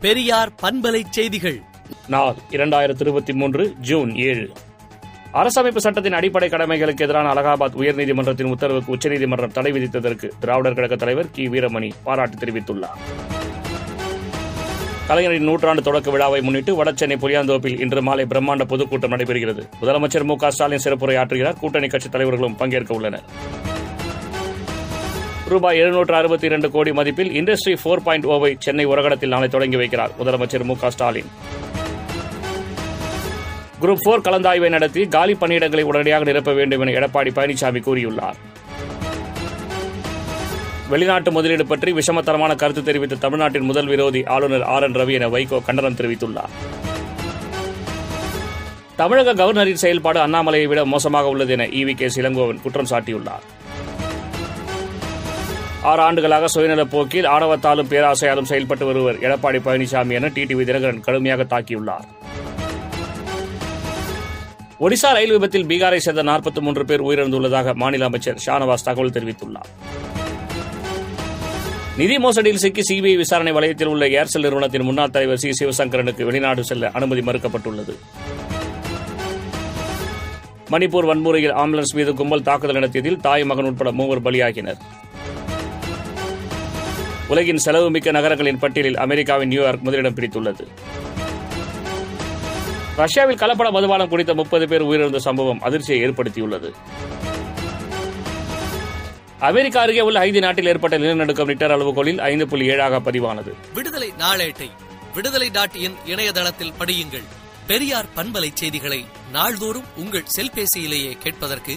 பெரியார் பண்பலை செய்திகள். நாள் இரண்டாயிரத்தி இருபத்தி மூன்று ஜூன் ஏழு. அரசமைப்பு சட்டத்தின் அடிப்படை கடமைகளுக்கு எதிரான அலகாபாத் உயர்நீதிமன்றத்தின் உத்தரவுக்கு உச்சநீதிமன்றம் தடை விதித்ததற்கு திராவிடர் கழக தலைவர் கி. வீரமணி பாராட்டு தெரிவித்துள்ளார். கலைஞரின் நூற்றாண்டு தொடக்க விழாவை முன்னிட்டு வடசென்னை புளியாந்தோப்பில் இன்று மாலை பிரம்மாண்ட பொதுக்கூட்டம் நடைபெறுகிறது. முதலமைச்சர் மு க ஸ்டாலின் சிறப்புரையாற்றுகிறார். கூட்டணி கட்சித் தலைவர்களும் பங்கேற்க உள்ளனர் ரூபாய் எழுநூற்று அறுபத்தி இரண்டு கோடி மதிப்பில் இண்டஸ்ட்ரி போர் பாயிண்ட் ஓவை சென்னை உரகடத்தில் நாளை தொடங்கி வைக்கிறார். முதலமைச்சர் மு ஸ்டாலின். குரூப் போர் கலந்தாய்வை நடத்தி காலி பணியிடங்களை உடனடியாக நிரப்ப வேண்டும் என எடப்பாடி பழனிசாமி கூறியுள்ளார். வெளிநாட்டு முதலீடு பற்றி விஷமத்தரமான கருத்து தெரிவித்த தமிழ்நாட்டின் முதல் விரோதி ஆளுநர் ஆர் என் ரவி என வைகோ கண்டனம் தெரிவித்துள்ளார். தமிழக கவர்னரின் செயல்பாடு அண்ணாமலையை விட மோசமாக உள்ளது என இவி கே இளங்கோவன் குற்றம் சாட்டியுள்ளார். ஆறு ஆண்டுகளாக சுயநலப் போக்கில் ஆணவத்தாலும் பேராசையாலும் செயல்பட்டு வருவர். எடப்பாடி பழனிசாமி என டிடிவி தினகரன் கடுமையாக தாக்கியுள்ளார். ஒடிசா ரயில் விபத்தில் பீகாரை சேர்ந்த நாற்பத்தி மூன்று பேர் உயிரிழந்துள்ளதாக மாநில அமைச்சர் ஷானவாஸ் தகவல் தெரிவித்துள்ளார். நிதி மோசடியில் சிக்கி சிபிஐ விசாரணை வலயத்தில் உள்ள ஏர்செல் நிறுவனத்தின் முன்னாள் தலைவர் சி. சிவசங்கரனுக்கு வெளிநாடு செல்ல அனுமதி மறுக்கப்பட்டுள்ளது. மணிப்பூர் வன்முறையில் ஆம்புலன்ஸ் மீது கும்பல் தாக்குதல் நடத்தியதில் தாய் மகன் உட்பட மூவர் பலியாகினர். உலகின் செலவுமிக்க நகரங்களின் பட்டியலில் அமெரிக்காவின் நியூயார்க் முதலிடம் பிடித்துள்ளது. ரஷ்யாவில் கலப்பட மதுபானம் குடித்த முப்பது பேர் உயிரிழந்த சம்பவம் அதிர்ச்சியை ஏற்படுத்தியுள்ளது. அமெரிக்கா அருகே உள்ள ஐந்து நாட்டில் ஏற்பட்ட நிலநடுக்கம் ரிக்டர் அளவுகோலில் ஐந்து புள்ளி ஏழாக பதிவானது. விடுதலை நாளேட்டை விடுதலை டாட் இன் இணையதளத்தில் படியுங்கள். பெரியார் பண்பலை செய்திகளை நாள்தோறும் உங்கள் செல்பேசியிலேயே கேட்பதற்கு